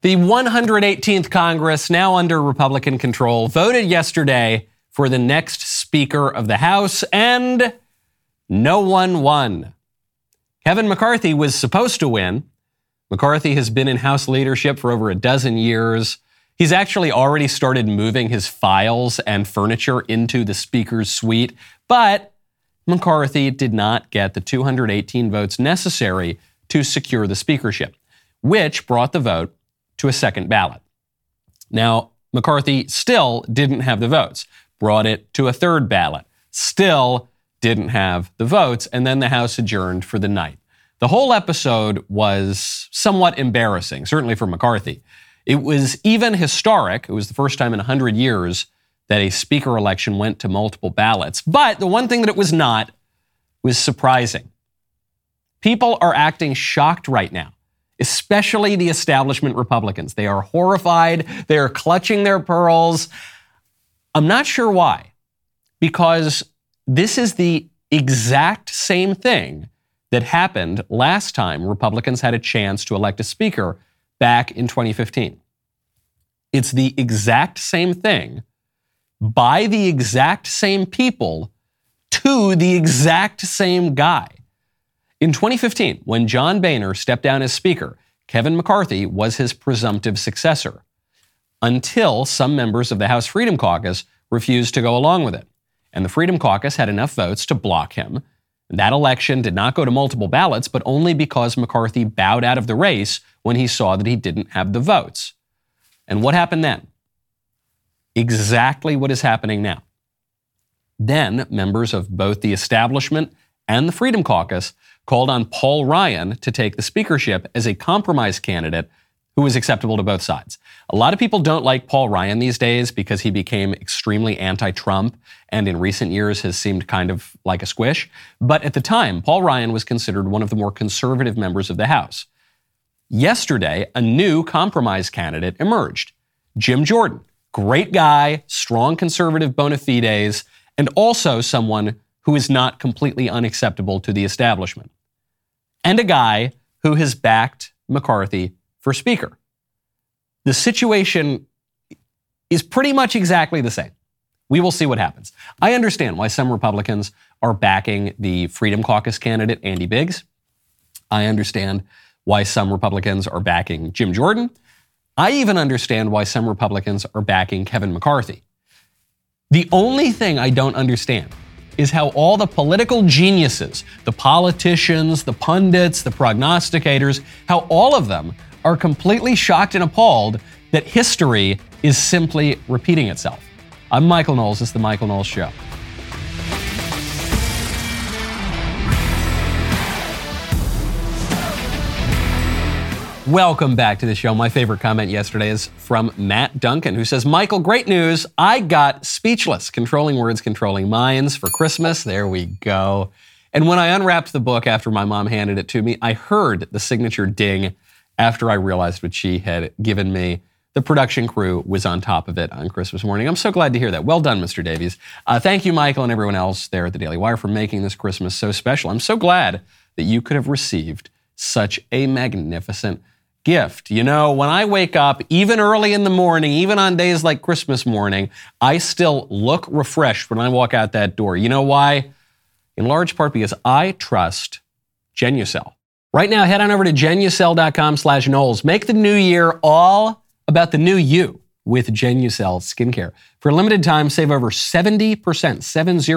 The 118th Congress, now under Republican control, voted yesterday for the next Speaker of the House, and no one won. Kevin McCarthy was supposed to win. McCarthy has been in House leadership for over a dozen years. He's actually already started moving his files and furniture into the Speaker's suite, but McCarthy did not get the 218 votes necessary to secure the speakership, which brought the vote to a second ballot. Now, McCarthy still didn't have the votes, brought it to a third ballot, still didn't have the votes, and then the House adjourned for the night. The whole episode was somewhat embarrassing, certainly for McCarthy. It was even historic. It was the first time in 100 years that a speaker election went to multiple ballots. But the one thing that it was not was surprising. People are acting shocked right now especially the establishment Republicans. They are horrified. They are clutching their pearls. I'm not sure why, because this is the exact same thing that happened last time Republicans had a chance to elect a speaker back in 2015. It's the exact same thing by the exact same people to the exact same guy. In 2015, when John Boehner stepped down as Speaker, Kevin McCarthy was his presumptive successor until some members of the House Freedom Caucus refused to go along with it. And the Freedom Caucus had enough votes to block him. That election did not go to multiple ballots, but only because McCarthy bowed out of the race when he saw that he didn't have the votes. And what happened then? Exactly what is happening now. Then members of both the establishment and the Freedom Caucus called on Paul Ryan to take the speakership as a compromise candidate who was acceptable to both sides. A lot of people don't like Paul Ryan these days because he became extremely anti Trump and in recent years has seemed kind of like a squish. But at the time, Paul Ryan was considered one of the more conservative members of the House. Yesterday, a new compromise candidate emerged Jim Jordan. Great guy, strong conservative bona fides, and also someone who is not completely unacceptable to the establishment and a guy who has backed McCarthy for Speaker. The situation is pretty much exactly the same. We will see what happens. I understand why some Republicans are backing the Freedom Caucus candidate, Andy Biggs. I understand why some Republicans are backing Jim Jordan. I even understand why some Republicans are backing Kevin McCarthy. The only thing I don't understand is how all the political geniuses, the politicians, the pundits, the prognosticators, how all of them are completely shocked and appalled that history is simply repeating itself. I'm Michael Knowles. This is The Michael Knowles Show. Welcome back to the show. My favorite comment yesterday is from Matt Duncan, who says, Michael, great news. I got speechless, controlling words, controlling minds for Christmas. There we go. And when I unwrapped the book after my mom handed it to me, I heard the signature ding after I realized what she had given me. The production crew was on top of it on Christmas morning. I'm so glad to hear that. Well done, Mr. Davies. Uh, thank you, Michael, and everyone else there at the Daily Wire for making this Christmas so special. I'm so glad that you could have received such a magnificent gift. You know, when I wake up, even early in the morning, even on days like Christmas morning, I still look refreshed when I walk out that door. You know why? In large part because I trust Genucel. Right now, head on over to genucel.com slash Knowles. Make the new year all about the new you with Genucel skincare. For a limited time, save over 70%, 70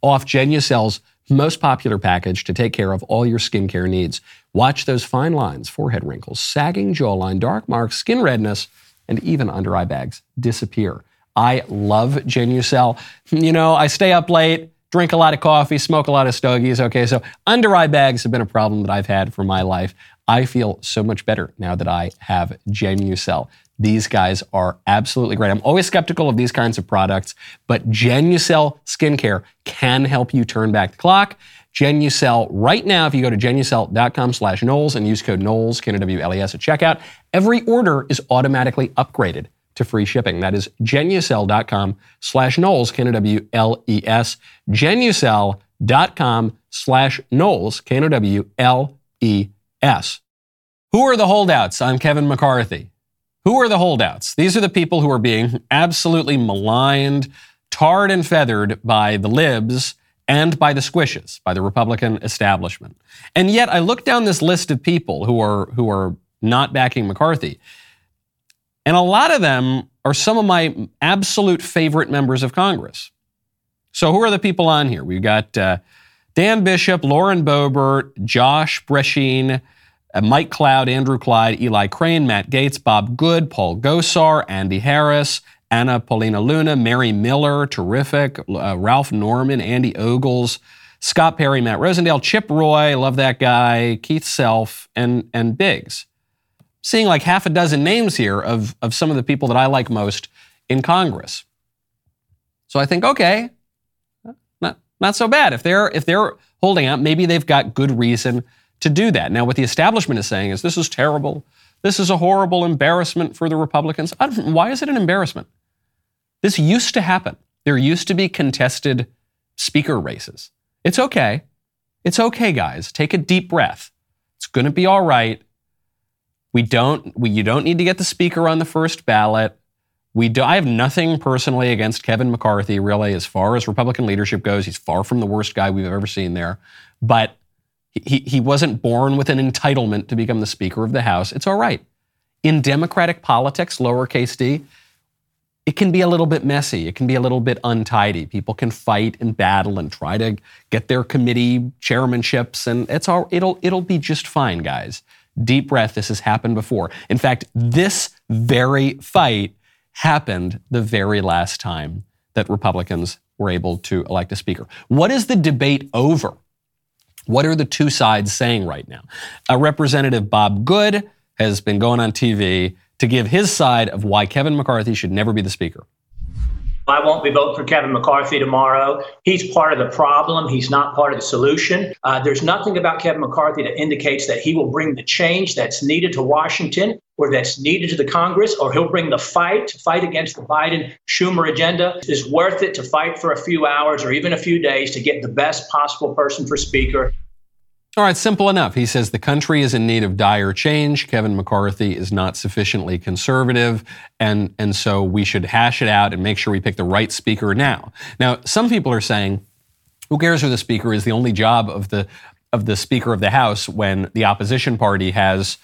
off Genucel's most popular package to take care of all your skincare needs. Watch those fine lines, forehead wrinkles, sagging jawline, dark marks, skin redness, and even under eye bags disappear. I love Genucel. You know, I stay up late, drink a lot of coffee, smoke a lot of stogies. Okay, so under eye bags have been a problem that I've had for my life. I feel so much better now that I have Genucel. These guys are absolutely great. I'm always skeptical of these kinds of products, but Genucel skincare can help you turn back the clock. Genucel right now, if you go to genucel.com slash Knowles and use code Knowles, K-N-W-L-E-S at checkout, every order is automatically upgraded to free shipping. That is genucel.com slash Knowles, K-N-W-L-E-S, genucel.com slash Knowles, K-N-W-L-E-S. Who are the holdouts? I'm Kevin McCarthy. Who are the holdouts? These are the people who are being absolutely maligned, tarred and feathered by the libs and by the squishes, by the Republican establishment. And yet I look down this list of people who are who are not backing McCarthy. And a lot of them are some of my absolute favorite members of Congress. So who are the people on here? We've got uh, Dan Bishop, Lauren Boebert, Josh Brecheen, uh, Mike Cloud, Andrew Clyde, Eli Crane, Matt Gaetz, Bob Good, Paul Gosar, Andy Harris, Anna Paulina Luna, Mary Miller, terrific, uh, Ralph Norman, Andy Ogles, Scott Perry, Matt Rosendale, Chip Roy, love that guy, Keith Self, and, and Biggs. Seeing like half a dozen names here of, of some of the people that I like most in Congress. So I think, okay, not, not so bad. If they're, if they're holding out, maybe they've got good reason to do that. Now, what the establishment is saying is this is terrible. This is a horrible embarrassment for the Republicans. why is it an embarrassment? This used to happen. There used to be contested speaker races. It's okay. It's okay, guys. Take a deep breath. It's going to be all right. We don't. We, you don't need to get the speaker on the first ballot. We do, I have nothing personally against Kevin McCarthy, really, as far as Republican leadership goes. He's far from the worst guy we've ever seen there. But he, he wasn't born with an entitlement to become the Speaker of the House. It's all right. In Democratic politics, lowercase d, it can be a little bit messy. It can be a little bit untidy. People can fight and battle and try to get their committee chairmanships, and it's all it'll it'll be just fine, guys. Deep breath. This has happened before. In fact, this very fight happened the very last time that Republicans were able to elect a speaker. What is the debate over? What are the two sides saying right now? A Representative Bob Good has been going on TV to give his side of why Kevin McCarthy should never be the speaker. I won't be voting for Kevin McCarthy tomorrow. He's part of the problem. He's not part of the solution. Uh, there's nothing about Kevin McCarthy that indicates that he will bring the change that's needed to Washington or that's needed to the Congress, or he'll bring the fight to fight against the Biden Schumer agenda. It is worth it to fight for a few hours or even a few days to get the best possible person for Speaker. All right, simple enough. He says the country is in need of dire change. Kevin McCarthy is not sufficiently conservative, and, and so we should hash it out and make sure we pick the right speaker now. Now, some people are saying, who cares who the speaker is? The only job of the of the Speaker of the House when the opposition party has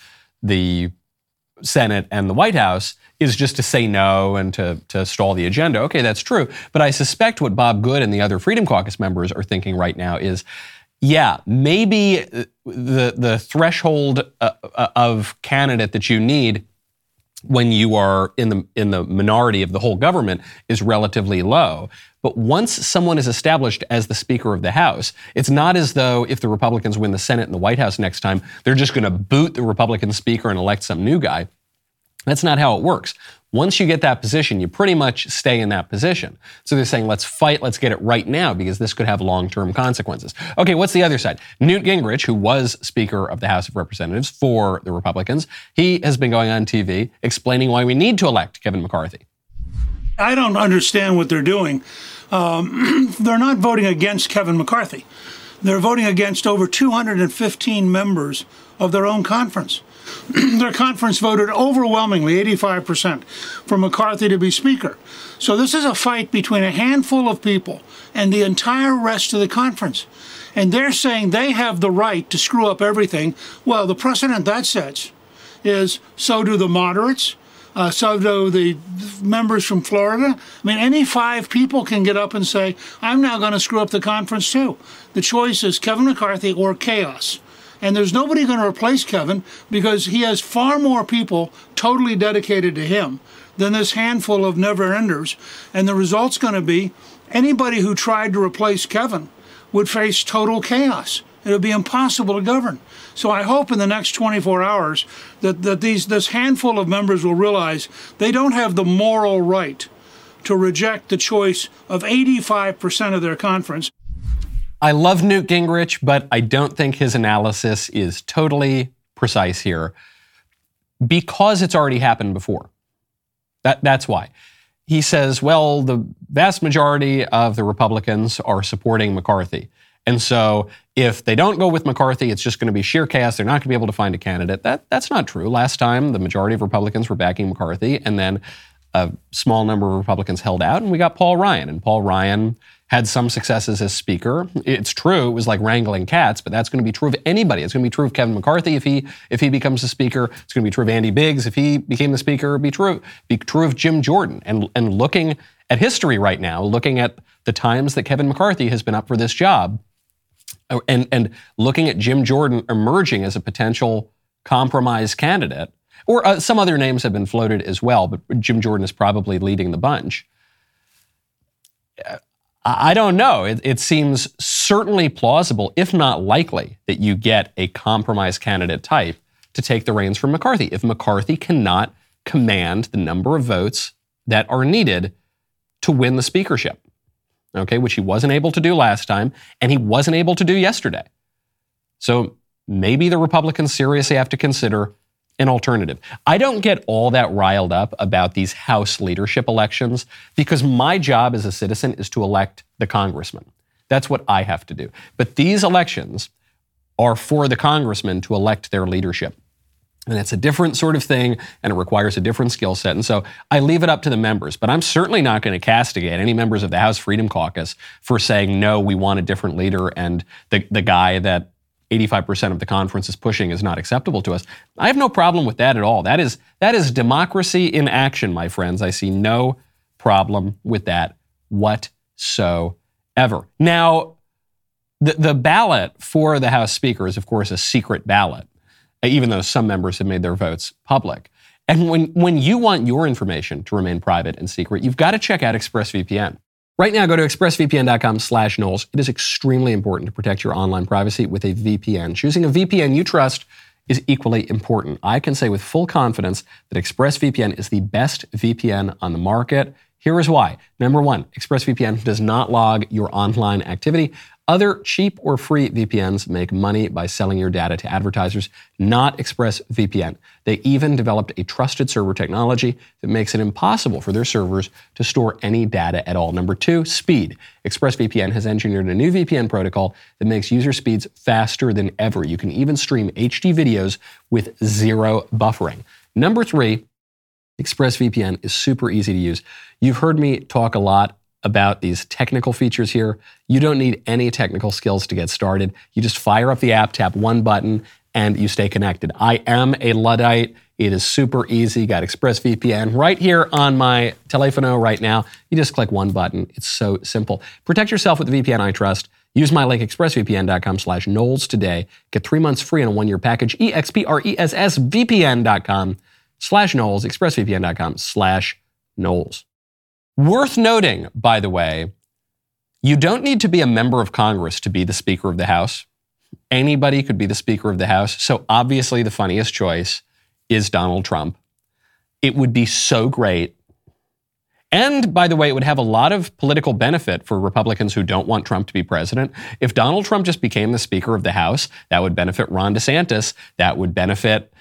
the Senate and the White House is just to say no and to, to stall the agenda. Okay, that's true. But I suspect what Bob Good and the other Freedom Caucus members are thinking right now is yeah, maybe the the threshold uh, uh, of candidate that you need when you are in the in the minority of the whole government is relatively low. But once someone is established as the Speaker of the House, it's not as though if the Republicans win the Senate and the White House next time, they're just going to boot the Republican Speaker and elect some new guy. That's not how it works. Once you get that position, you pretty much stay in that position. So they're saying, let's fight, let's get it right now, because this could have long term consequences. Okay, what's the other side? Newt Gingrich, who was Speaker of the House of Representatives for the Republicans, he has been going on TV explaining why we need to elect Kevin McCarthy. I don't understand what they're doing. Um, they're not voting against Kevin McCarthy. They're voting against over 215 members of their own conference. their conference voted overwhelmingly, 85%, for McCarthy to be Speaker. So this is a fight between a handful of people and the entire rest of the conference. And they're saying they have the right to screw up everything. Well, the precedent that sets is so do the moderates, uh, so do the members from Florida. I mean, any five people can get up and say, I'm now going to screw up the conference too. The choice is Kevin McCarthy or chaos. And there's nobody going to replace Kevin because he has far more people totally dedicated to him than this handful of never enders. And the result's going to be anybody who tried to replace Kevin would face total chaos. It would be impossible to govern. So I hope in the next 24 hours that, that these this handful of members will realize they don't have the moral right to reject the choice of 85% of their conference. I love Newt Gingrich, but I don't think his analysis is totally precise here because it's already happened before. That, that's why. He says, well, the vast majority of the Republicans are supporting McCarthy. And so if they don't go with McCarthy, it's just going to be sheer chaos. They're not going to be able to find a candidate. That, that's not true. Last time, the majority of Republicans were backing McCarthy, and then a small number of Republicans held out, and we got Paul Ryan. And Paul Ryan had some successes as Speaker. It's true, it was like wrangling cats, but that's going to be true of anybody. It's going to be true of Kevin McCarthy if he if he becomes the Speaker. It's going to be true of Andy Biggs if he became the Speaker. It'd be true be true of Jim Jordan. And and looking at history right now, looking at the times that Kevin McCarthy has been up for this job, uh, and and looking at Jim Jordan emerging as a potential compromise candidate, or uh, some other names have been floated as well, but Jim Jordan is probably leading the bunch. I don't know. It, it, seems certainly plausible, if not likely, that you get a compromise candidate type to take the reins from McCarthy. If McCarthy cannot command the number of votes that are needed to win the speakership, okay, which he wasn't able to do last time, and he wasn't able to do yesterday. So maybe the Republicans seriously have to consider an alternative. I don't get all that riled up about these House leadership elections because my job as a citizen is to elect the congressman. That's what I have to do. But these elections are for the congressmen to elect their leadership. And it's a different sort of thing, and it requires a different skill set. And so I leave it up to the members. But I'm certainly not going to castigate any members of the House Freedom Caucus for saying, no, we want a different leader, and the, the guy that 85% of the conference is pushing is not acceptable to us. I have no problem with that at all. That is, that is democracy in action, my friends. I see no problem with that whatsoever. Now, the, the ballot for the House Speaker is, of course, a secret ballot, even though some members have made their votes public. And when, when you want your information to remain private and secret, you've got to check out ExpressVPN. Right now, go to expressvpn.com slash Knowles. It is extremely important to protect your online privacy with a VPN. Choosing a VPN you trust is equally important. I can say with full confidence that ExpressVPN is the best VPN on the market. Here is why. Number one, ExpressVPN does not log your online activity. Other cheap or free VPNs make money by selling your data to advertisers, not ExpressVPN. They even developed a trusted server technology that makes it impossible for their servers to store any data at all. Number two, speed. ExpressVPN has engineered a new VPN protocol that makes user speeds faster than ever. You can even stream HD videos with zero buffering. Number three, ExpressVPN is super easy to use. You've heard me talk a lot about these technical features here. You don't need any technical skills to get started. You just fire up the app, tap one button, and you stay connected. I am a Luddite. It is super easy. Got ExpressVPN right here on my telefono right now. You just click one button. It's so simple. Protect yourself with the VPN I trust. Use my link expressvpn.com slash Knowles today. Get three months free on a one-year package. E-X-P-R-E-S-S-V-P-N.com slash Knowles. Expressvpn.com slash Knowles. Worth noting, by the way, you don't need to be a member of Congress to be the Speaker of the House. Anybody could be the Speaker of the House. So obviously, the funniest choice is Donald Trump. It would be so great. And by the way, it would have a lot of political benefit for Republicans who don't want Trump to be president. If Donald Trump just became the Speaker of the House, that would benefit Ron DeSantis. That would benefit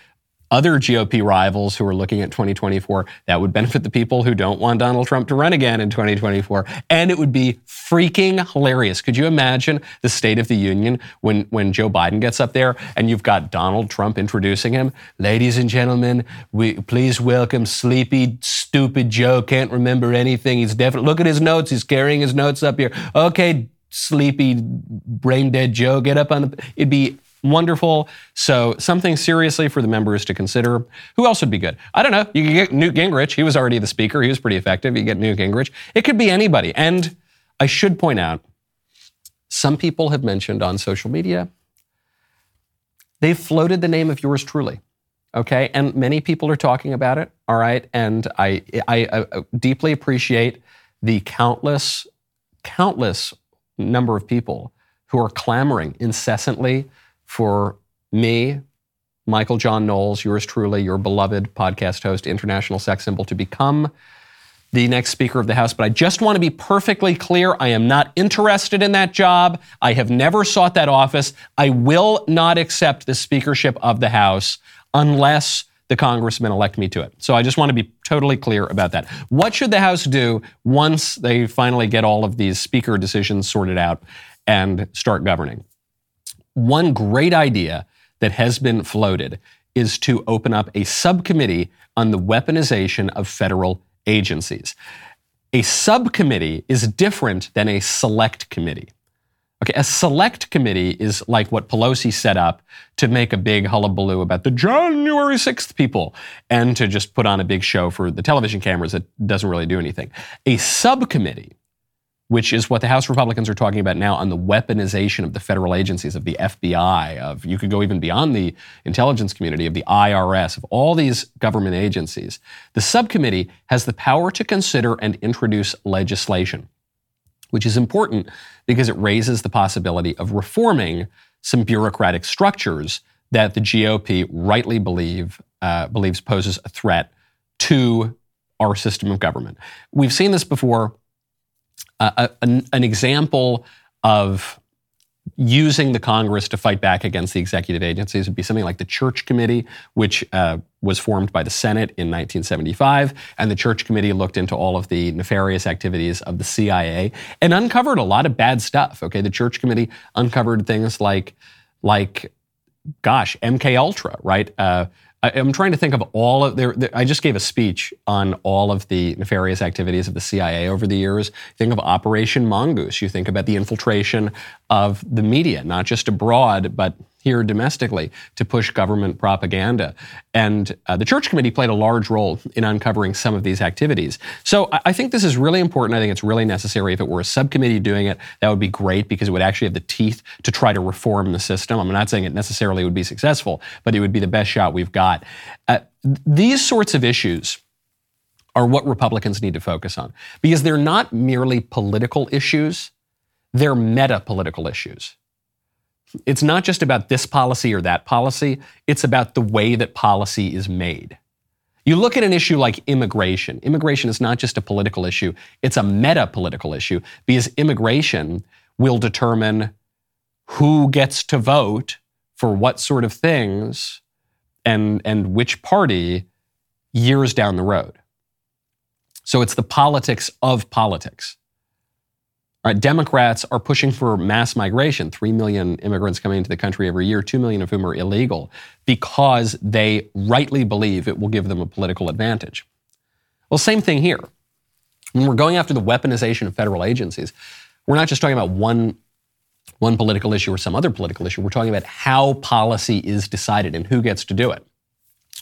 other GOP rivals who are looking at 2024. That would benefit the people who don't want Donald Trump to run again in 2024. And it would be freaking hilarious. Could you imagine the State of the Union when, when Joe Biden gets up there and you've got Donald Trump introducing him? Ladies and gentlemen, we please welcome sleepy, stupid Joe. Can't remember anything. He's definitely, look at his notes. He's carrying his notes up here. Okay, sleepy, brain dead Joe, get up on the, it'd be wonderful. So something seriously for the members to consider. Who else would be good? I don't know. You could get Newt Gingrich. He was already the speaker. He was pretty effective. You get Newt Gingrich. It could be anybody. And I should point out, some people have mentioned on social media, they've floated the name of yours truly. Okay, and many people are talking about it. All right, and I, I, I uh, deeply appreciate the countless, countless number of people who are clamoring incessantly for me, Michael John Knowles, yours truly, your beloved podcast host, international sex symbol, to become the next Speaker of the House. But I just want to be perfectly clear I am not interested in that job. I have never sought that office. I will not accept the speakership of the House unless the congressmen elect me to it. So I just want to be totally clear about that. What should the House do once they finally get all of these speaker decisions sorted out and start governing? One great idea that has been floated is to open up a subcommittee on the weaponization of federal agencies. A subcommittee is different than a select committee. Okay, a select committee is like what Pelosi set up to make a big hullabaloo about the January 6th people and to just put on a big show for the television cameras that doesn't really do anything. A subcommittee which is what the House Republicans are talking about now on the weaponization of the federal agencies, of the FBI, of you could go even beyond the intelligence community, of the IRS, of all these government agencies. The subcommittee has the power to consider and introduce legislation, which is important because it raises the possibility of reforming some bureaucratic structures that the GOP rightly believe uh, believes poses a threat to our system of government. We've seen this before an, an example of using the Congress to fight back against the executive agencies would be something like the Church Committee, which uh, was formed by the Senate in 1975. And the Church Committee looked into all of the nefarious activities of the CIA and uncovered a lot of bad stuff. Okay, the Church Committee uncovered things like, like, gosh, MK Ultra, right? Uh, I, am trying to think of all of I just gave a speech on all of the nefarious activities of the CIA over the years. Think of Operation Mongoose. You think about the infiltration of the media, not just abroad, but here domestically to push government propaganda. And uh, the Church Committee played a large role in uncovering some of these activities. So I, I think this is really important. I think it's really necessary. If it were a subcommittee doing it, that would be great because it would actually have the teeth to try to reform the system. I'm not saying it necessarily would be successful, but it would be the best shot we've got. Uh, these sorts of issues are what Republicans need to focus on because they're not merely political issues, they're meta political issues. It's not just about this policy or that policy, it's about the way that policy is made. You look at an issue like immigration. Immigration is not just a political issue, it's a meta political issue because immigration will determine who gets to vote for what sort of things and, and which party years down the road. So it's the politics of politics. Democrats are pushing for mass migration, 3 million immigrants coming into the country every year, 2 million of whom are illegal, because they rightly believe it will give them a political advantage. Well, same thing here. When we're going after the weaponization of federal agencies, we're not just talking about one, one political issue or some other political issue. We're talking about how policy is decided and who gets to do it.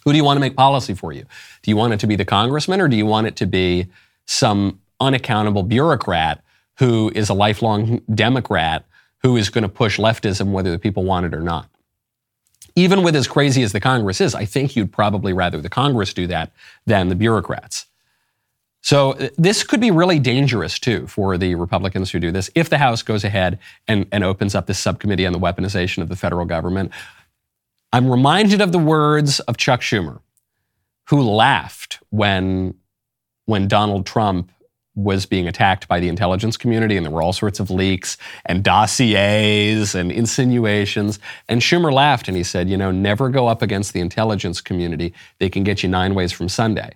Who do you want to make policy for you? Do you want it to be the congressman or do you want it to be some unaccountable bureaucrat who is a lifelong Democrat who is going to push leftism whether the people want it or not. Even with as crazy as the Congress is, I think you'd probably rather the Congress do that than the bureaucrats. So uh, this could be really dangerous too for the Republicans who do this if the House goes ahead and, and opens up this subcommittee on the weaponization of the federal government. I'm reminded of the words of Chuck Schumer, who laughed when, when Donald Trump was being attacked by the intelligence community, and there were all sorts of leaks and dossiers and insinuations. And Schumer laughed and he said, You know, never go up against the intelligence community. They can get you nine ways from Sunday.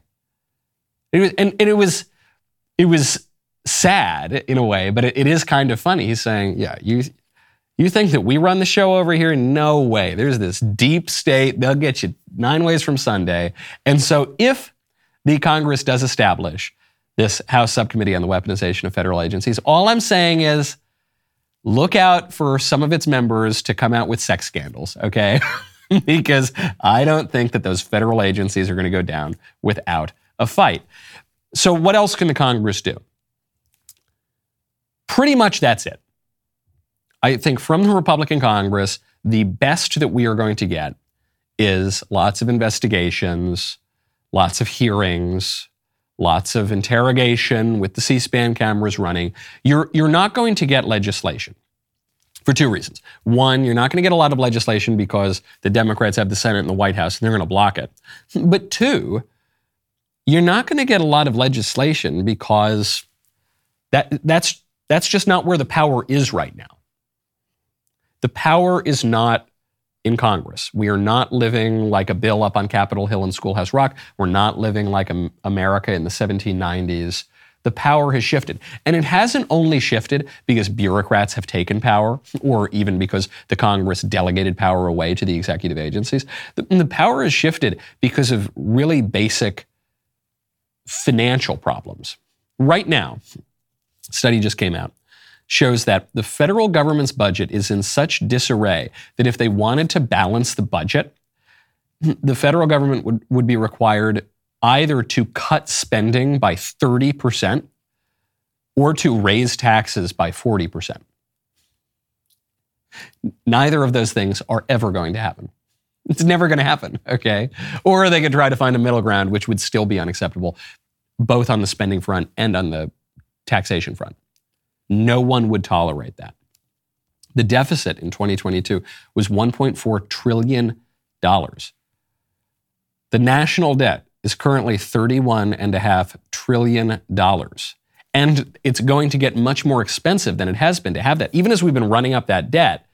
It was, and, and it was, it was sad in a way, but it, it is kind of funny. He's saying, Yeah, you, you think that we run the show over here? No way. There's this deep state. They'll get you nine ways from Sunday. And so if the Congress does establish this House subcommittee on the weaponization of federal agencies. All I'm saying is look out for some of its members to come out with sex scandals, okay? because I don't think that those federal agencies are going to go down without a fight. So, what else can the Congress do? Pretty much that's it. I think from the Republican Congress, the best that we are going to get is lots of investigations, lots of hearings, lots of interrogation with the C SPAN cameras running. You're, you're not going to get legislation for two reasons. One, you're not going to get a lot of legislation because the Democrats have the Senate and the White House and they're going to block it. But two, you're not going to get a lot of legislation because that, that's, that's just not where the power is right now. The power is not in Congress. We are not living like a bill up on Capitol Hill and Schoolhouse Rock. We're not living like America in the 1790s. the power has shifted. And it hasn't only shifted because bureaucrats have taken power or even because the Congress delegated power away to the executive agencies. The, the power has shifted because of really basic financial problems. Right now, study just came out shows that the federal government's budget is in such disarray that if they wanted to balance the budget, the federal government would, would be required either to cut spending by 30% or to raise taxes by 40%. Neither of those things are ever going to happen. It's never going to happen, okay? Or they could try to find a middle ground, which would still be unacceptable, both on the spending front and on the taxation front. No one would tolerate that. The deficit in 2022 was $1.4 trillion. The national debt is currently $31.5 trillion. And it's going to get much more expensive than it has been to have that. Even as we've been running up that debt,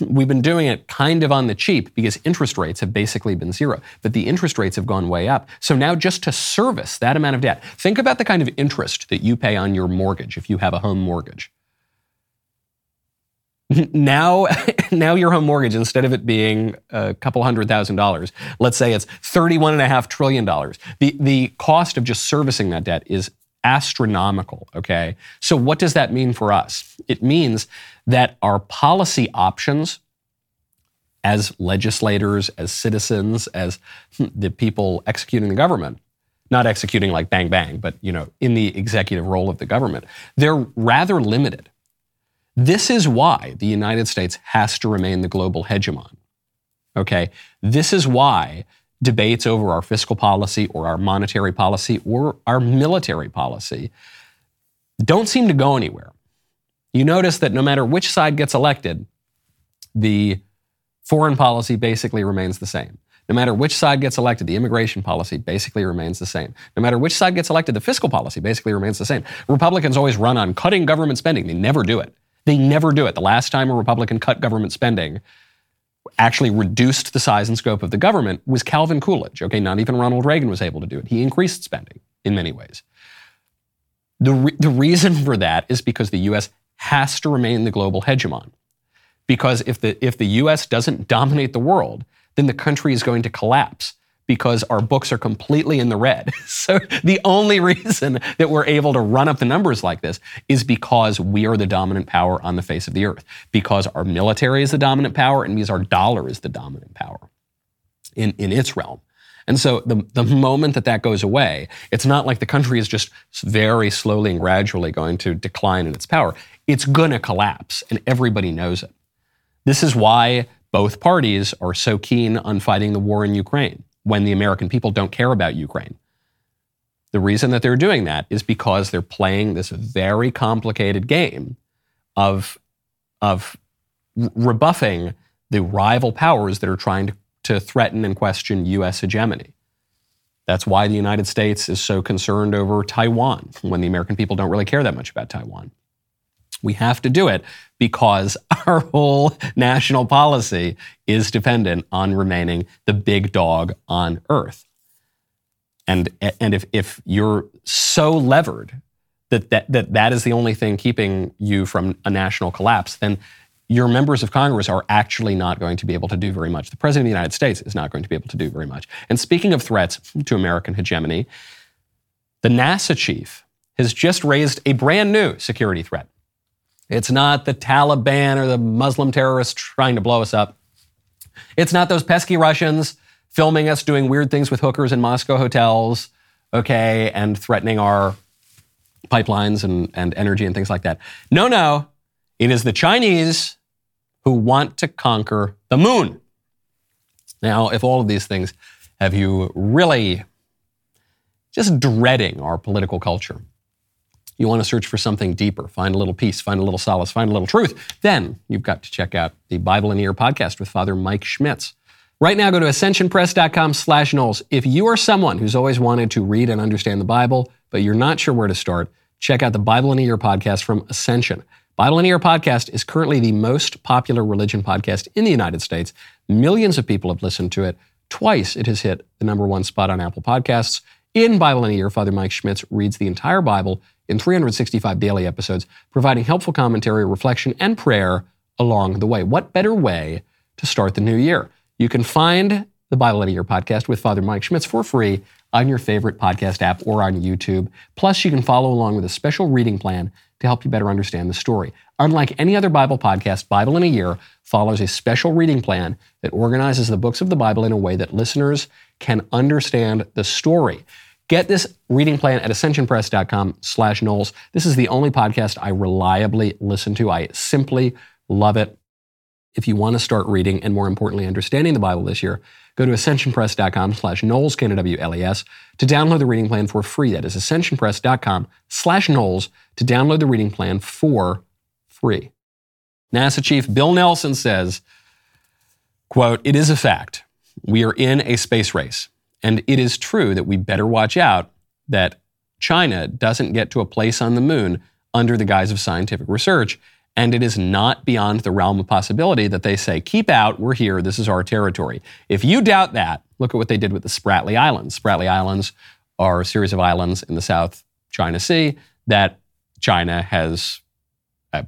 we've been doing it kind of on the cheap because interest rates have basically been zero. But the interest rates have gone way up. So now, just to service that amount of debt, think about the kind of interest that you pay on your mortgage if you have a home mortgage. now, now your home mortgage, instead of it being a couple hundred thousand dollars, let's say it's thirty-one and a half trillion dollars. The the cost of just servicing that debt is astronomical. Okay, so what does that mean for us? It means that our policy options as legislators, as citizens, as hmm, the people executing the government, not executing like bang bang, but you know, in the executive role of the government, they're rather limited. This is why the United States has to remain the global hegemon. Okay? This is why debates over our fiscal policy or our monetary policy or our military policy don't seem to go anywhere. You notice that no matter which side gets elected, the foreign policy basically remains the same. No matter which side gets elected, the immigration policy basically remains the same. No matter which side gets elected, the fiscal policy basically remains the same. Republicans always run on cutting government spending. They never do it. They never do it. The last time a Republican cut government spending, actually reduced the size and scope of the government was Calvin Coolidge. Okay, not even Ronald Reagan was able to do it. He increased spending in many ways. The, re- the reason for that is because the US has to remain the global hegemon. Because if the, if the US doesn't dominate the world, then the country is going to collapse because our books are completely in the red. So the only reason that we're able to run up the numbers like this is because we are the dominant power on the face of the earth, because our military is the dominant power, and because our dollar is the dominant power in, in its realm. And so the, the moment that that goes away, it's not like the country is just very slowly and gradually going to decline in its power. It's going to collapse, and everybody knows it. This is why both parties are so keen on fighting the war in Ukraine when the American people don't care about Ukraine. The reason that they're doing that is because they're playing this very complicated game of, of rebuffing the rival powers that are trying to, to threaten and question U.S. hegemony. That's why the United States is so concerned over Taiwan when the American people don't really care that much about Taiwan. We have to do it because our whole national policy is dependent on remaining the big dog on earth. And, and if, if you're so levered that, that, that that is the only thing keeping you from a national collapse, then your members of Congress are actually not going to be able to do very much. The President of the United States is not going to be able to do very much. And speaking of threats to American hegemony, the NASA chief has just raised a brand new security threat. It's not the Taliban or the Muslim terrorists trying to blow us up. It's not those pesky Russians filming us doing weird things with hookers in Moscow hotels, okay, and threatening our pipelines and, and energy and things like that. No, no. It is the Chinese who want to conquer the moon. Now, if all of these things have you really just dreading our political culture, you want to search for something deeper, find a little peace, find a little solace, find a little truth, then you've got to check out the Bible in a Year podcast with Father Mike Schmitz. Right now, go to ascensionpress.com slash Knowles. If you are someone who's always wanted to read and understand the Bible, but you're not sure where to start, check out the Bible in a Year podcast from Ascension. Bible in a Year podcast is currently the most popular religion podcast in the United States. Millions of people have listened to it. Twice it has hit the number one spot on Apple Podcasts. In Bible in a Year, Father Mike Schmitz reads the entire Bible in 365 daily episodes, providing helpful commentary, reflection, and prayer along the way. What better way to start the new year? You can find the Bible in a Year podcast with Father Mike Schmitz for free on your favorite podcast app or on YouTube. Plus, you can follow along with a special reading plan to help you better understand the story. Unlike any other Bible podcast, Bible in a Year follows a special reading plan that organizes the books of the Bible in a way that listeners can understand the story. Get this reading plan at ascensionpress.com slash Knowles. This is the only podcast I reliably listen to. I simply love it. If you want to start reading and more importantly, understanding the Bible this year, go to ascensionpress.com slash Knowles, K-N-W-L-E-S, to download the reading plan for free. That is ascensionpress.com slash Knowles to download the reading plan for free. NASA Chief Bill Nelson says, quote, it is a fact. We are in a space race. And it is true that we better watch out that China doesn't get to a place on the moon under the guise of scientific research. And it is not beyond the realm of possibility that they say, keep out, we're here, this is our territory. If you doubt that, look at what they did with the Spratly Islands. Spratly Islands are a series of islands in the South China Sea that China has uh,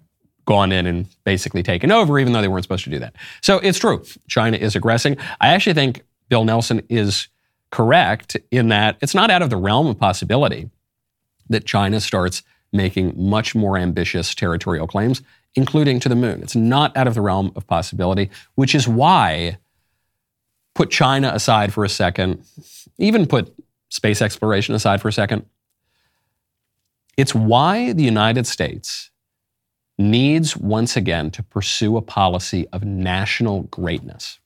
gone in and basically taken over, even though they weren't supposed to do that. So it's true. China is aggressing. I actually think Bill Nelson is correct in that it's not out of the realm of possibility that China starts making much more ambitious territorial claims, including to the moon. It's not out of the realm of possibility, which is why, put China aside for a second, even put space exploration aside for a second, it's why the United States needs once again to pursue a policy of national greatness.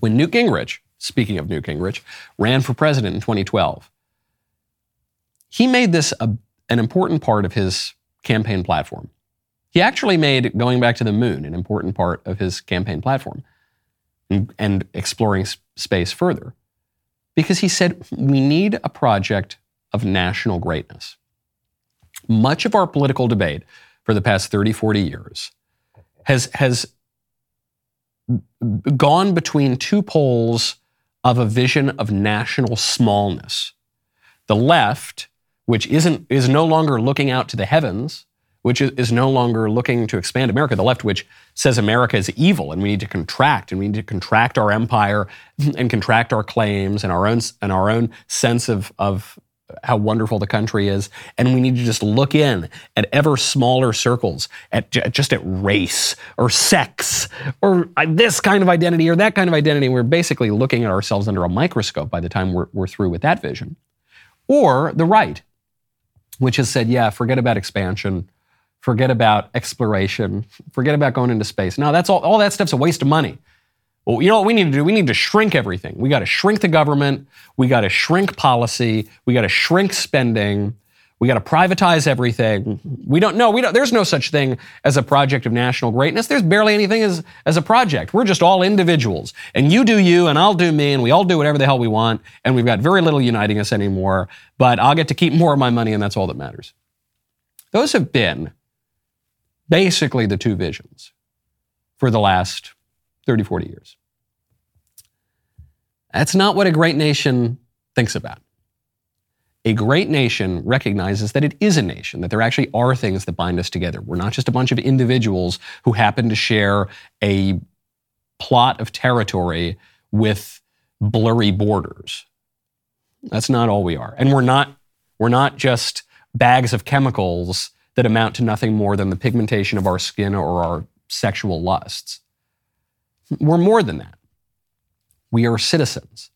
When Newt Gingrich, speaking of Newt Gingrich, ran for president in 2012, he made this a, an important part of his campaign platform. He actually made going back to the moon an important part of his campaign platform and, and exploring space further because he said we need a project of national greatness. Much of our political debate for the past 30, 40 years has, has gone between two poles of a vision of national smallness. The left, which isn't, is no longer looking out to the heavens, which is no longer looking to expand America. The left, which says America is evil and we need to contract and we need to contract our empire and contract our claims and our own and our own sense of, of how wonderful the country is, and we need to just look in at ever smaller circles, at just at race or sex or uh, this kind of identity or that kind of identity. We're basically looking at ourselves under a microscope by the time we're, we're through with that vision. Or the right, which has said, yeah, forget about expansion, forget about exploration, forget about going into space. Now that's all, all that stuff's a waste of money. Well, you know what we need to do? We need to shrink everything. We got to shrink the government. We got to shrink policy. We got to shrink spending. We got to privatize everything. We don't know. We don't. There's no such thing as a project of national greatness. There's barely anything as as a project. We're just all individuals, and you do you, and I'll do me, and we all do whatever the hell we want, and we've got very little uniting us anymore. But I'll get to keep more of my money, and that's all that matters. Those have been basically the two visions for the last 30, 40 years. That's not what a great nation thinks about. A great nation recognizes that it is a nation, that there actually are things that bind us together. We're not just a bunch of individuals who happen to share a plot of territory with blurry borders. That's not all we are. And we're not, we're not just bags of chemicals that amount to nothing more than the pigmentation of our skin or our sexual lusts. We're more than that. We are citizens.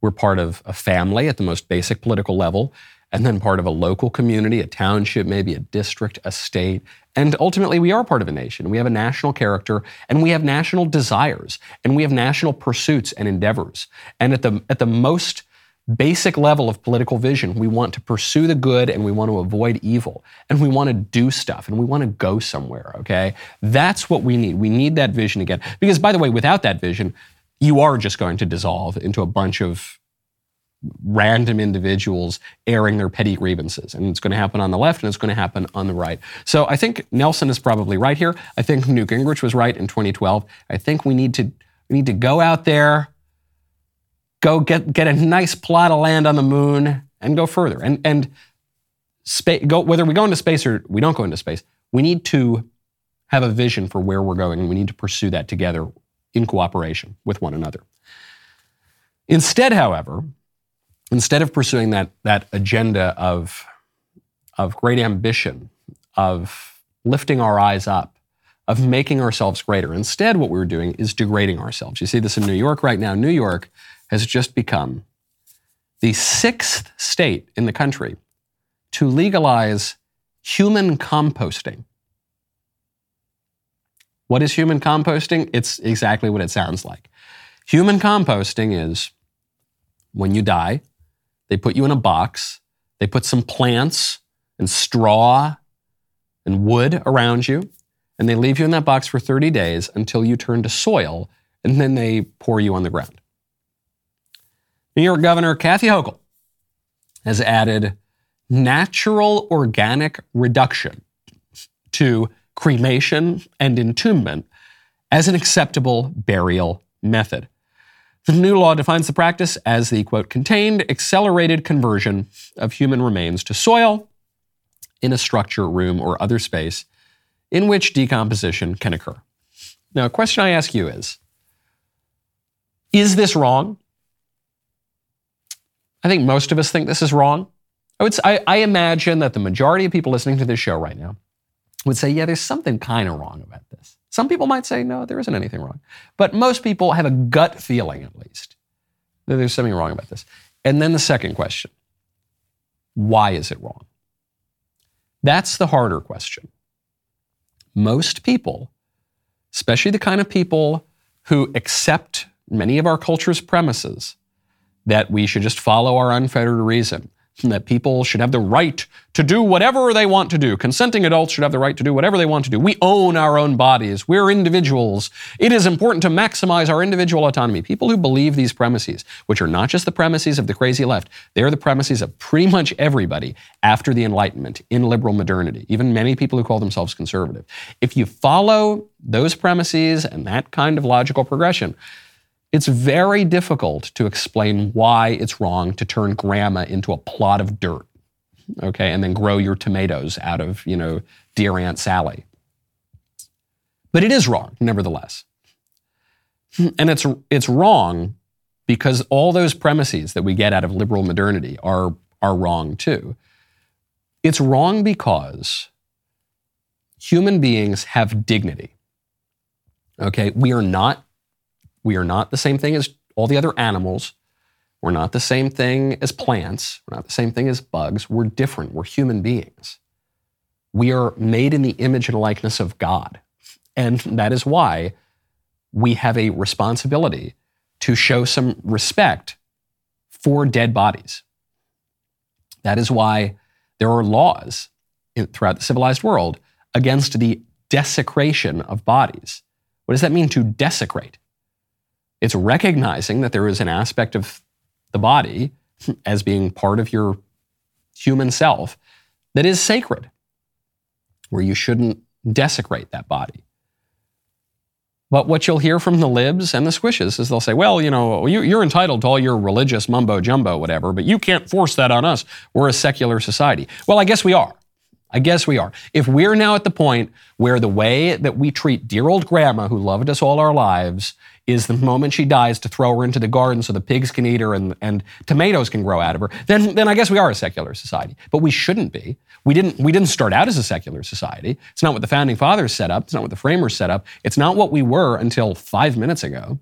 We're part of a family at the most basic political level, and then part of a local community, a township, maybe a district, a state. And ultimately, we are part of a nation. We have a national character, and we have national desires, and we have national pursuits and endeavors. And at the, at the most basic level of political vision, we want to pursue the good and we want to avoid evil. And we want to do stuff and we want to go somewhere, okay? That's what we need. We need that vision again. Because, by the way, without that vision, you are just going to dissolve into a bunch of random individuals airing their petty grievances. And it's going to happen on the left and it's going to happen on the right. So I think Nelson is probably right here. I think Newt Gingrich was right in 2012. I think we need to we need to go out there, go get get a nice plot of land on the moon, and go further. And, and spa- go, whether we go into space or we don't go into space, we need to have a vision for where we're going, and we need to pursue that together in cooperation with one another. Instead, however, instead of pursuing that, that agenda of, of great ambition, of lifting our eyes up, of making ourselves greater, instead, what we're doing is degrading ourselves. You see this in New York right now. New York has just become the sixth state in the country to legalize human composting. What is human composting? It's exactly what it sounds like. Human composting is when you die, they put you in a box, they put some plants and straw and wood around you, and they leave you in that box for 30 days until you turn to soil, and then they pour you on the ground. New York Governor Kathy Hochul has added natural organic reduction to cremation and entombment as an acceptable burial method. The new law defines the practice as the quote, contained accelerated conversion of human remains to soil in a structure, room, or other space in which decomposition can occur. Now, a question I ask you is Is this wrong? I think most of us think this is wrong. I, would, I, I imagine that the majority of people listening to this show right now would say, yeah, there's something kind of wrong about this. Some people might say, no, there isn't anything wrong. But most people have a gut feeling, at least, that there's something wrong about this. And then the second question why is it wrong? That's the harder question. Most people, especially the kind of people who accept many of our culture's premises that we should just follow our unfettered reason, that people should have the right to do whatever they want to do. Consenting adults should have the right to do whatever they want to do. We own our own bodies. We're individuals. It is important to maximize our individual autonomy. People who believe these premises, which are not just the premises of the crazy left, they are the premises of pretty much everybody after the Enlightenment in liberal modernity, even many people who call themselves conservative. If you follow those premises and that kind of logical progression, it's very difficult to explain why it's wrong to turn grandma into a plot of dirt, okay, and then grow your tomatoes out of, you know, dear Aunt Sally. But it is wrong, nevertheless. And it's, it's wrong because all those premises that we get out of liberal modernity are, are wrong too. It's wrong because human beings have dignity. Okay, we are not we are not the same thing as all the other animals. We're not the same thing as plants. We're not the same thing as bugs. We're different. We're human beings. We are made in the image and likeness of God. And that is why we have a responsibility to show some respect for dead bodies. That is why there are laws throughout the civilized world against the desecration of bodies. What does that mean to desecrate? It's recognizing that there is an aspect of the body as being part of your human self that is sacred, where you shouldn't desecrate that body. But what you'll hear from the libs and the squishes is they'll say, well, you know, you, are entitled to all your religious mumbo jumbo, whatever, but you can't force that on us. We're a secular society. Well, I guess we are. I guess we are. If we're now at the point where the way that we treat dear old grandma who loved us all our lives is the moment she dies to throw her into the garden so the pigs can eat her and, and tomatoes can grow out of her, then, then I guess we are a secular society. But we shouldn't be. We didn't, we didn't start out as a secular society. It's not what the founding fathers set up. It's not what the framers set up. It's not what we were until five minutes ago.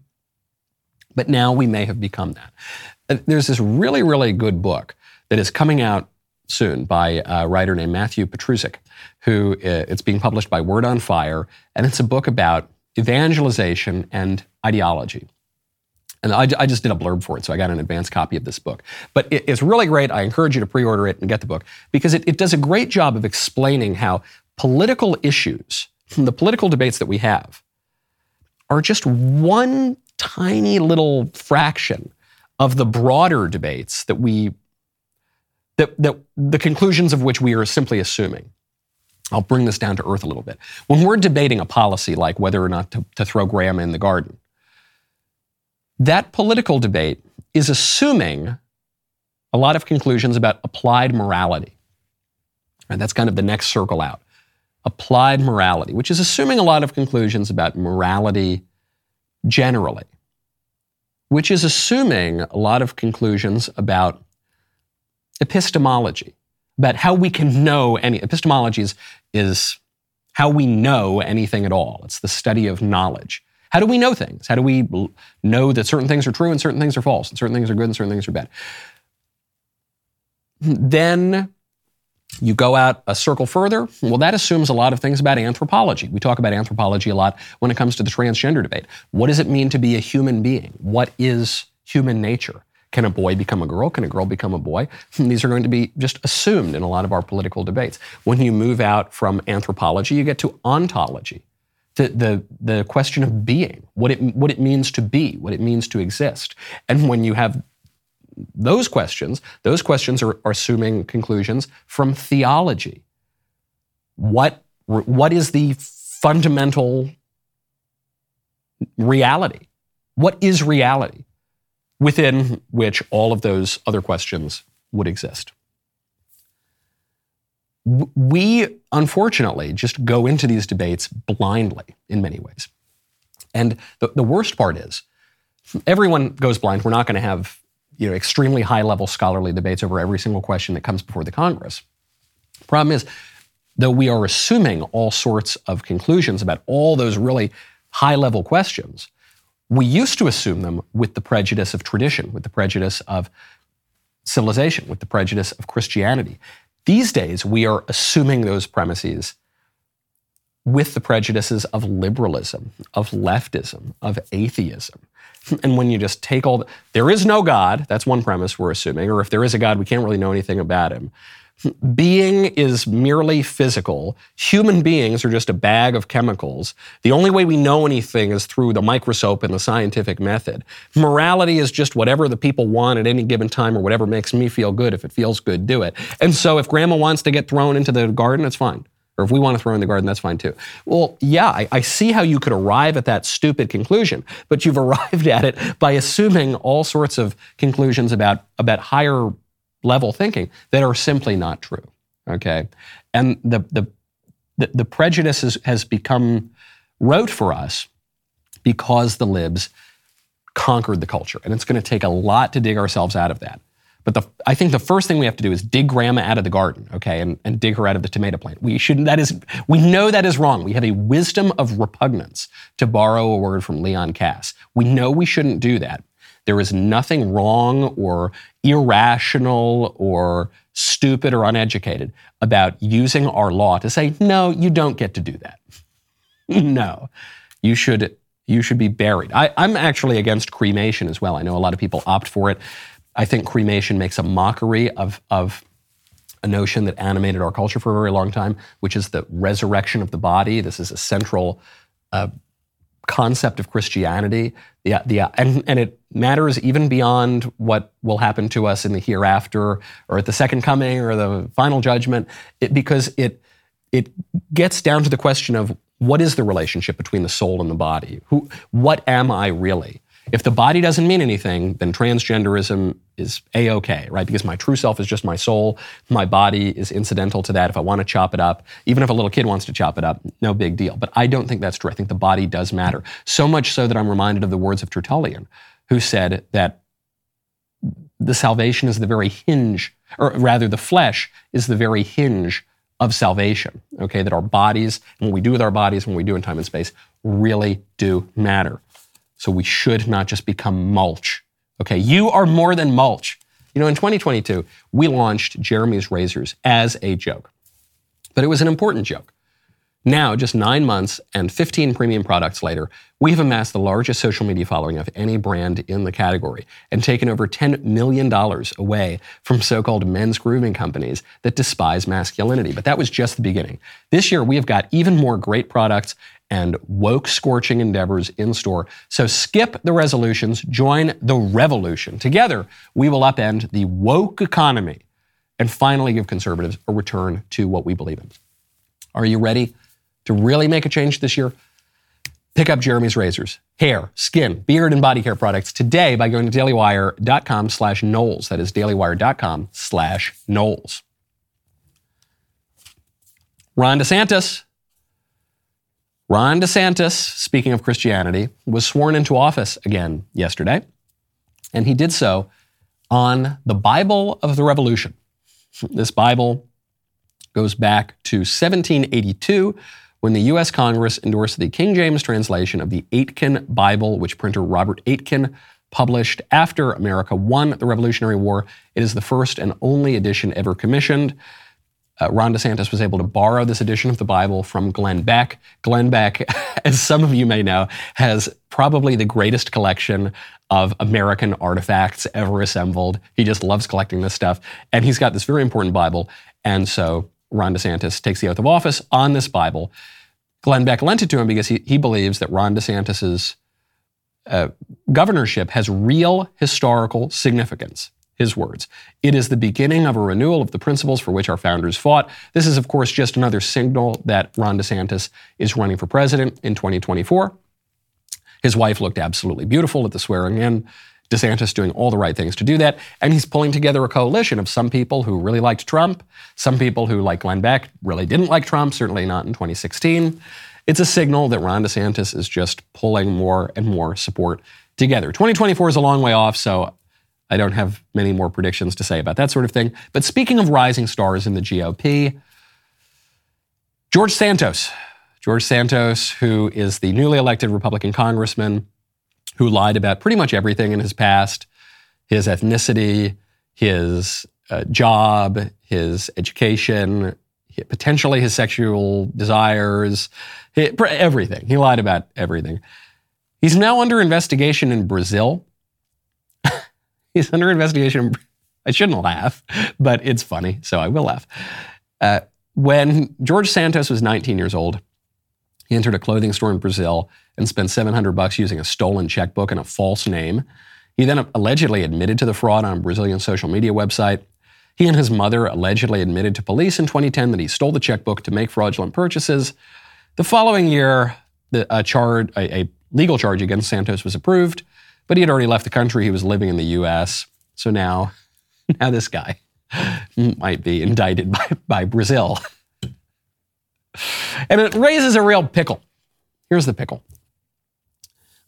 But now we may have become that. Uh, there's this really, really good book that is coming out soon by a writer named Matthew Petrusek, who uh, it's being published by Word on Fire, and it's a book about evangelization and ideology. And I, I, just did a blurb for it, so I got an advance copy of this book. But it, it's really great. I encourage you to pre order it and get the book because it, it does a great job of explaining how political issues, the political debates that we have, are just one tiny little fraction of the broader debates that we, that, that the conclusions of which we are simply assuming. I'll bring this down to earth a little bit. When we're debating a policy like whether or not to, to throw Graham in the garden, that political debate is assuming a lot of conclusions about applied morality. And that's kind of the next circle out. Applied morality, which is assuming a lot of conclusions about morality generally, which is assuming a lot of conclusions about epistemology, about how we can know any epistemology is, is how we know anything at all. It's the study of knowledge. How do we know things? How do we know that certain things are true and certain things are false, and certain things are good and certain things are bad? Then you go out a circle further. Well, that assumes a lot of things about anthropology. We talk about anthropology a lot when it comes to the transgender debate. What does it mean to be a human being? What is human nature? Can a boy become a girl? Can a girl become a boy? These are going to be just assumed in a lot of our political debates. When you move out from anthropology, you get to ontology, the, the, the question of being, what it, what it means to be, what it means to exist. And when you have those questions, those questions are, are assuming conclusions from theology. What, what is the fundamental reality? What is reality? Within which all of those other questions would exist. We, unfortunately, just go into these debates blindly in many ways. And the, the worst part is, everyone goes blind. We're not going to have you know, extremely high level scholarly debates over every single question that comes before the Congress. Problem is, though we are assuming all sorts of conclusions about all those really high level questions, we used to assume them with the prejudice of tradition, with the prejudice of civilization, with the prejudice of Christianity. These days, we are assuming those premises with the prejudices of liberalism, of leftism, of atheism. And when you just take all the, there is no God, that's one premise we're assuming, or if there is a God, we can't really know anything about him. Being is merely physical. Human beings are just a bag of chemicals. The only way we know anything is through the microscope and the scientific method. Morality is just whatever the people want at any given time or whatever makes me feel good. If it feels good, do it. And so if grandma wants to get thrown into the garden, it's fine. Or if we want to throw in the garden, that's fine too. Well, yeah, I, I, see how you could arrive at that stupid conclusion, but you've arrived at it by assuming all sorts of conclusions about, about higher level thinking that are simply not true. Okay, and the the the, the prejudice has, has become rote for us because the libs conquered the culture, and it's going to take a lot to dig ourselves out of that. But the, I think the first thing we have to do is dig grandma out of the garden, okay, and, and dig her out of the tomato plant. We shouldn't, that is, we know that is wrong. We have a wisdom of repugnance, to borrow a word from Leon Kass. We know we shouldn't do that. There is nothing wrong or irrational or stupid or uneducated about using our law to say, no, you don't get to do that. no, you should, you should be buried. I, I'm actually against cremation as well. I know a lot of people opt for it. I think cremation makes a mockery of, of a notion that animated our culture for a very long time, which is the resurrection of the body. This is a central uh, concept of Christianity. The, the, and, and it matters even beyond what will happen to us in the hereafter or at the second coming or the final judgment, it, because it, it gets down to the question of what is the relationship between the soul and the body? Who, what am I really? If the body doesn't mean anything, then transgenderism is a okay, right? Because my true self is just my soul. My body is incidental to that. If I want to chop it up, even if a little kid wants to chop it up, no big deal. But I don't think that's true. I think the body does matter. So much so that I'm reminded of the words of Tertullian, who said that the salvation is the very hinge, or rather, the flesh is the very hinge of salvation. Okay, that our bodies and what we do with our bodies, when we do in time and space, really do matter. So we should not just become mulch. Okay, you are more than mulch. You know, in 2022, we launched Jeremy's Razors as a joke, but it was an important joke. Now, just nine months and 15 premium products later, we have amassed the largest social media following of any brand in the category and taken over $10 million away from so called men's grooming companies that despise masculinity. But that was just the beginning. This year, we have got even more great products and woke scorching endeavors in store. So skip the resolutions, join the revolution. Together, we will upend the woke economy and finally give conservatives a return to what we believe in. Are you ready? To really make a change this year, Pick up Jeremy's razors, hair, skin, beard, and body care products today by going to dailywire.com slash Knowles. That is dailywire.com slash Knowles. Ron DeSantis. Ron DeSantis, speaking of Christianity, was sworn into office again yesterday, and he did so on the Bible of the Revolution. This Bible goes back to 1782 when the U.S. Congress endorsed the King James translation of the Aitken Bible, which printer Robert Aitken published after America won the Revolutionary War. It is the first and only edition ever commissioned. Uh, Ron DeSantis was able to borrow this edition of the Bible from Glenn Beck. Glenn Beck, as some of you may know, has probably the greatest collection of American artifacts ever assembled. He just loves collecting this stuff. And he's got this very important Bible. And so Ron DeSantis takes the oath of office on this Bible. Glenn Beck lent it to him because he, he believes that Ron DeSantis's uh, governorship has real historical significance. His words. It is the beginning of a renewal of the principles for which our founders fought. This is, of course, just another signal that Ron DeSantis is running for president in 2024. His wife looked absolutely beautiful at the swearing in. DeSantis doing all the right things to do that. And he's pulling together a coalition of some people who really liked Trump, some people who, like Glenn Beck, really didn't like Trump, certainly not in 2016. It's a signal that Ron DeSantis is just pulling more and more support together. 2024 is a long way off, so I don't have many more predictions to say about that sort of thing. But speaking of rising stars in the GOP, George Santos. George Santos, who is the newly elected Republican congressman, who lied about pretty much everything in his past his ethnicity, his uh, job, his education, potentially his sexual desires, everything. He lied about everything. He's now under investigation in Brazil. He's under investigation. I shouldn't laugh, but it's funny, so I will laugh. Uh, when George Santos was 19 years old, he entered a clothing store in Brazil and spent 700 bucks using a stolen checkbook and a false name. He then allegedly admitted to the fraud on a Brazilian social media website. He and his mother allegedly admitted to police in 2010 that he stole the checkbook to make fraudulent purchases. The following year, the, a, charge, a, a legal charge against Santos was approved, but he had already left the country. He was living in the U.S. So now, now this guy might be indicted by, by Brazil. and it raises a real pickle. Here's the pickle.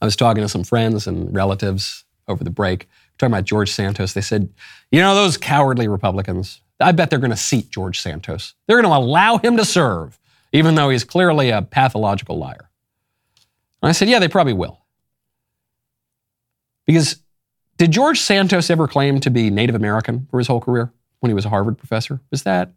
I was talking to some friends and relatives over the break, talking about George Santos. They said, you know, those cowardly Republicans, I bet they're going to seat George Santos. They're going to allow him to serve, even though he's clearly a pathological liar. And I said, yeah, they probably will. Because did George Santos ever claim to be Native American for his whole career when he was a Harvard professor? Was that?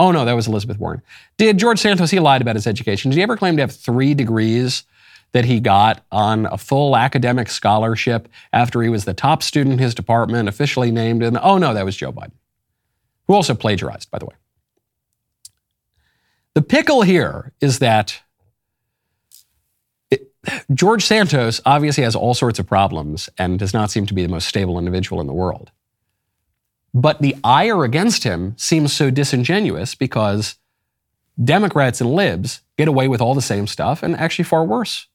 Oh, no, that was Elizabeth Warren. Did George Santos, he lied about his education. Did he ever claim to have three degrees that he got on a full academic scholarship after he was the top student in his department, officially named? And oh, no, that was Joe Biden, who also plagiarized, by the way. The pickle here is that George Santos obviously has all sorts of problems and does not seem to be the most stable individual in the world. But the ire against him seems so disingenuous because Democrats and libs get away with all the same stuff and actually far worse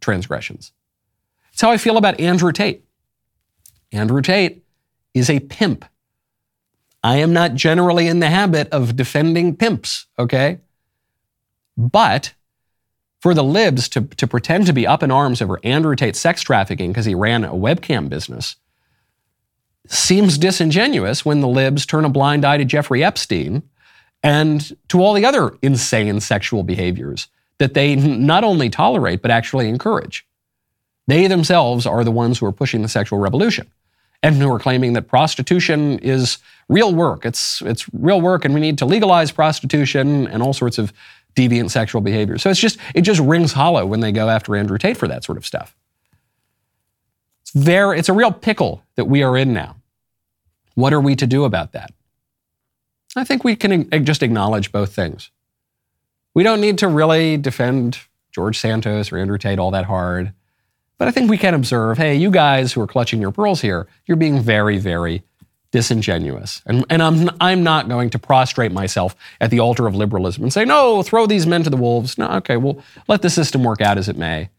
transgressions. It's how I feel about Andrew Tate. Andrew Tate is a pimp. I am not generally in the habit of defending pimps, okay? But for the libs to, to pretend to be up in arms over Andrew Tate's sex trafficking because he ran a webcam business seems disingenuous when the libs turn a blind eye to Jeffrey Epstein and to all the other insane sexual behaviors that they not only tolerate, but actually encourage. They themselves are the ones who are pushing the sexual revolution and who are claiming that prostitution is real work. It's, it's real work, and we need to legalize prostitution and all sorts of deviant sexual behavior. So it's just it just rings hollow when they go after Andrew Tate for that sort of stuff. It's very it's a real pickle that we are in now. What are we to do about that? I think we can just acknowledge both things. We don't need to really defend George Santos or Andrew Tate all that hard. But I think we can observe, hey, you guys who are clutching your pearls here, you're being very, very disingenuous. And, and I'm, I'm not going to prostrate myself at the altar of liberalism and say, no, throw these men to the wolves. No, okay, well, let the system work out as it may.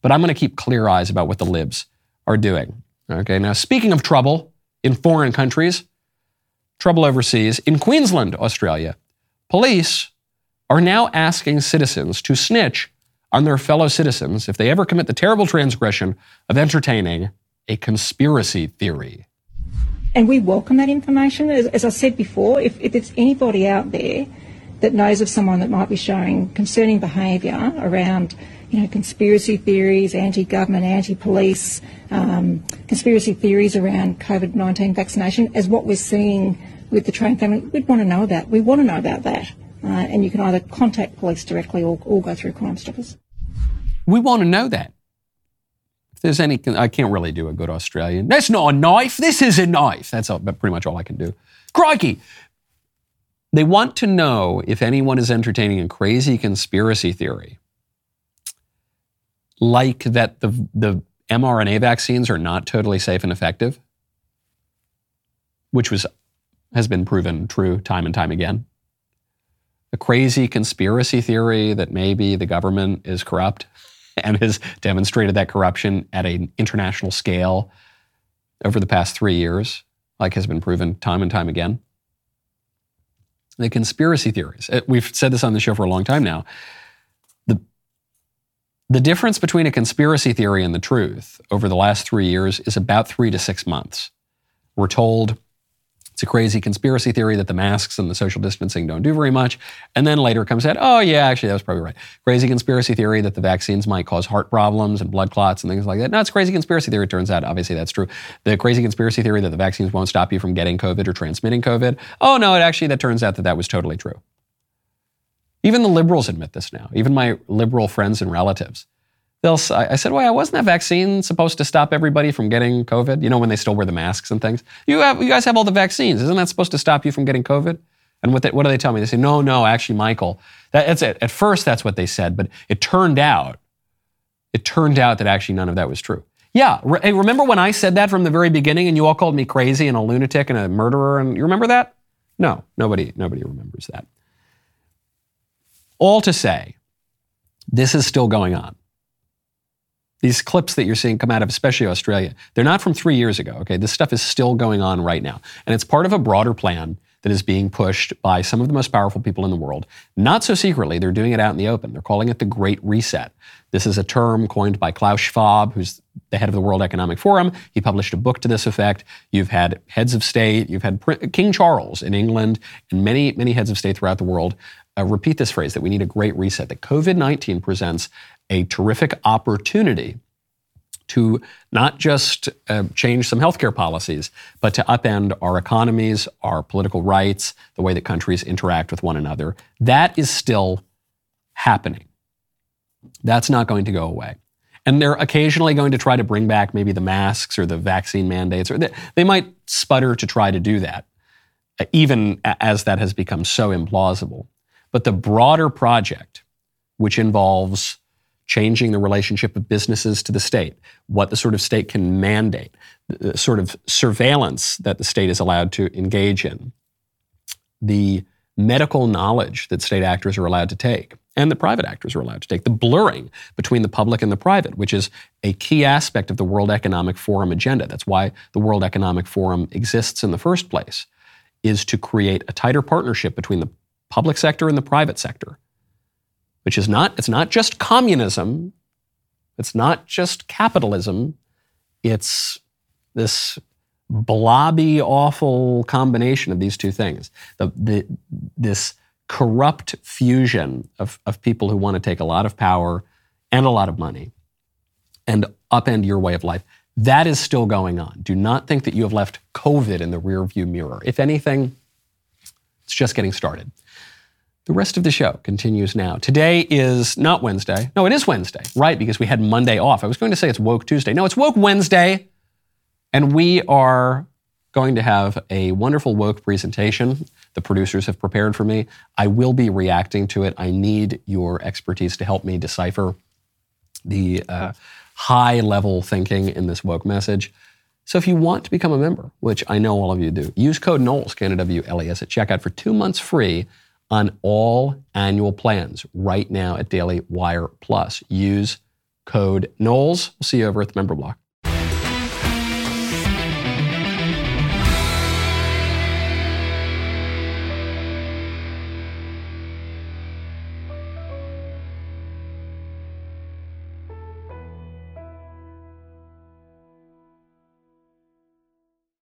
But I'm going to keep clear eyes about what the libs are doing. Okay, now speaking of trouble in foreign countries, trouble overseas, in Queensland, Australia, police are now asking citizens to snitch on their fellow citizens if they ever commit the terrible transgression of entertaining a conspiracy theory. And we welcome that information. As, as I said before, if, if there's anybody out there that knows of someone that might be showing concerning behaviour around you know, conspiracy theories, anti-government, anti-police, um, conspiracy theories around COVID-19 vaccination, as what we're seeing with the Train family, we'd want to know about. We want to know about that. Uh, and you can either contact police directly or, or go through Crime Stoppers. We want to know that. If there's any, I can't really do a good Australian. That's not a knife. This is a knife. That's all, pretty much all I can do. Crikey. They want to know if anyone is entertaining a crazy conspiracy theory, like that the, the mRNA vaccines are not totally safe and effective, which was, has been proven true time and time again. A crazy conspiracy theory that maybe the government is corrupt and has demonstrated that corruption at an international scale over the past three years, like has been proven time and time again. The conspiracy theories. Uh, we've said this on the show for a long time now. The, difference between a conspiracy theory and the truth over the last three years is about three to six months. We're told it's a crazy conspiracy theory that the masks and the social distancing don't do very much. And then later comes out, oh, yeah, actually, that was probably right. Crazy conspiracy theory that the vaccines might cause heart problems and blood clots and things like that. No, it's crazy conspiracy theory. It turns out, obviously, that's true. The crazy conspiracy theory that the vaccines won't stop you from getting COVID or transmitting COVID. Oh, no, it actually, that turns out that that was totally true. Even the liberals admit this now, even my liberal friends and relatives they'll I said, "Why wasn't that vaccine supposed to stop everybody from getting COVID? You know, when they still wear the masks and things. You have, you guys have all the vaccines. Isn't that supposed to stop you from getting COVID?" And what, they, what do they tell me? They say, "No, no, actually, Michael, that, that's it." At first, that's what they said, but it turned out, it turned out that actually none of that was true. Yeah, re- hey, remember when I said that from the very beginning, and you all called me crazy and a lunatic and a murderer, and you remember that? No, nobody, nobody remembers that. All to say, this is still going on. These clips that you're seeing come out of especially Australia, they're not from three years ago. Okay, this stuff is still going on right now. And it's part of a broader plan that is being pushed by some of the most powerful people in the world. Not so secretly, they're doing it out in the open. They're calling it the Great Reset. This is a term coined by Klaus Schwab, who's the head of the World Economic Forum. He published a book to this effect. You've had heads of state, you've had King Charles in England, and many, many heads of state throughout the world uh, repeat this phrase that we need a great reset, that COVID 19 presents a terrific opportunity to not just uh, change some healthcare policies, but to upend our economies, our political rights, the way that countries interact with one another. That is still happening. That's not going to go away. And they're occasionally going to try to bring back maybe the masks or the vaccine mandates, or they, they might sputter to try to do that, even as that has become so implausible. But the broader project, which involves changing the relationship of businesses to the state, what the sort of state can mandate, the sort of surveillance that the state is allowed to engage in, the medical knowledge that state actors are allowed to take and the private actors are allowed to take, the blurring between the public and the private, which is a key aspect of the World Economic Forum agenda. That's why the World Economic Forum exists in the first place, is to create a tighter partnership between the public sector and the private sector which is not, it's not just communism, it's not just capitalism, it's this blobby, awful combination of these two things. The, the, this corrupt fusion of, of people who want to take a lot of power and a lot of money and upend your way of life. That is still going on. Do not think that you have left COVID in the rearview mirror. If anything, it's just getting started. The rest of the show continues now. Today is not Wednesday. No, it is Wednesday, right? Because we had Monday off. I was going to say it's Woke Tuesday. No, it's Woke Wednesday. And we are going to have a wonderful woke presentation the producers have prepared for me. I will be reacting to it. I need your expertise to help me decipher the uh, high level thinking in this woke message. So if you want to become a member, which I know all of you do, use code Knowles, K-N-O-W-L-E-S, at checkout for two months free on all annual plans right now at Daily Wire Plus. Use code Knowles. We'll see you over at the member block.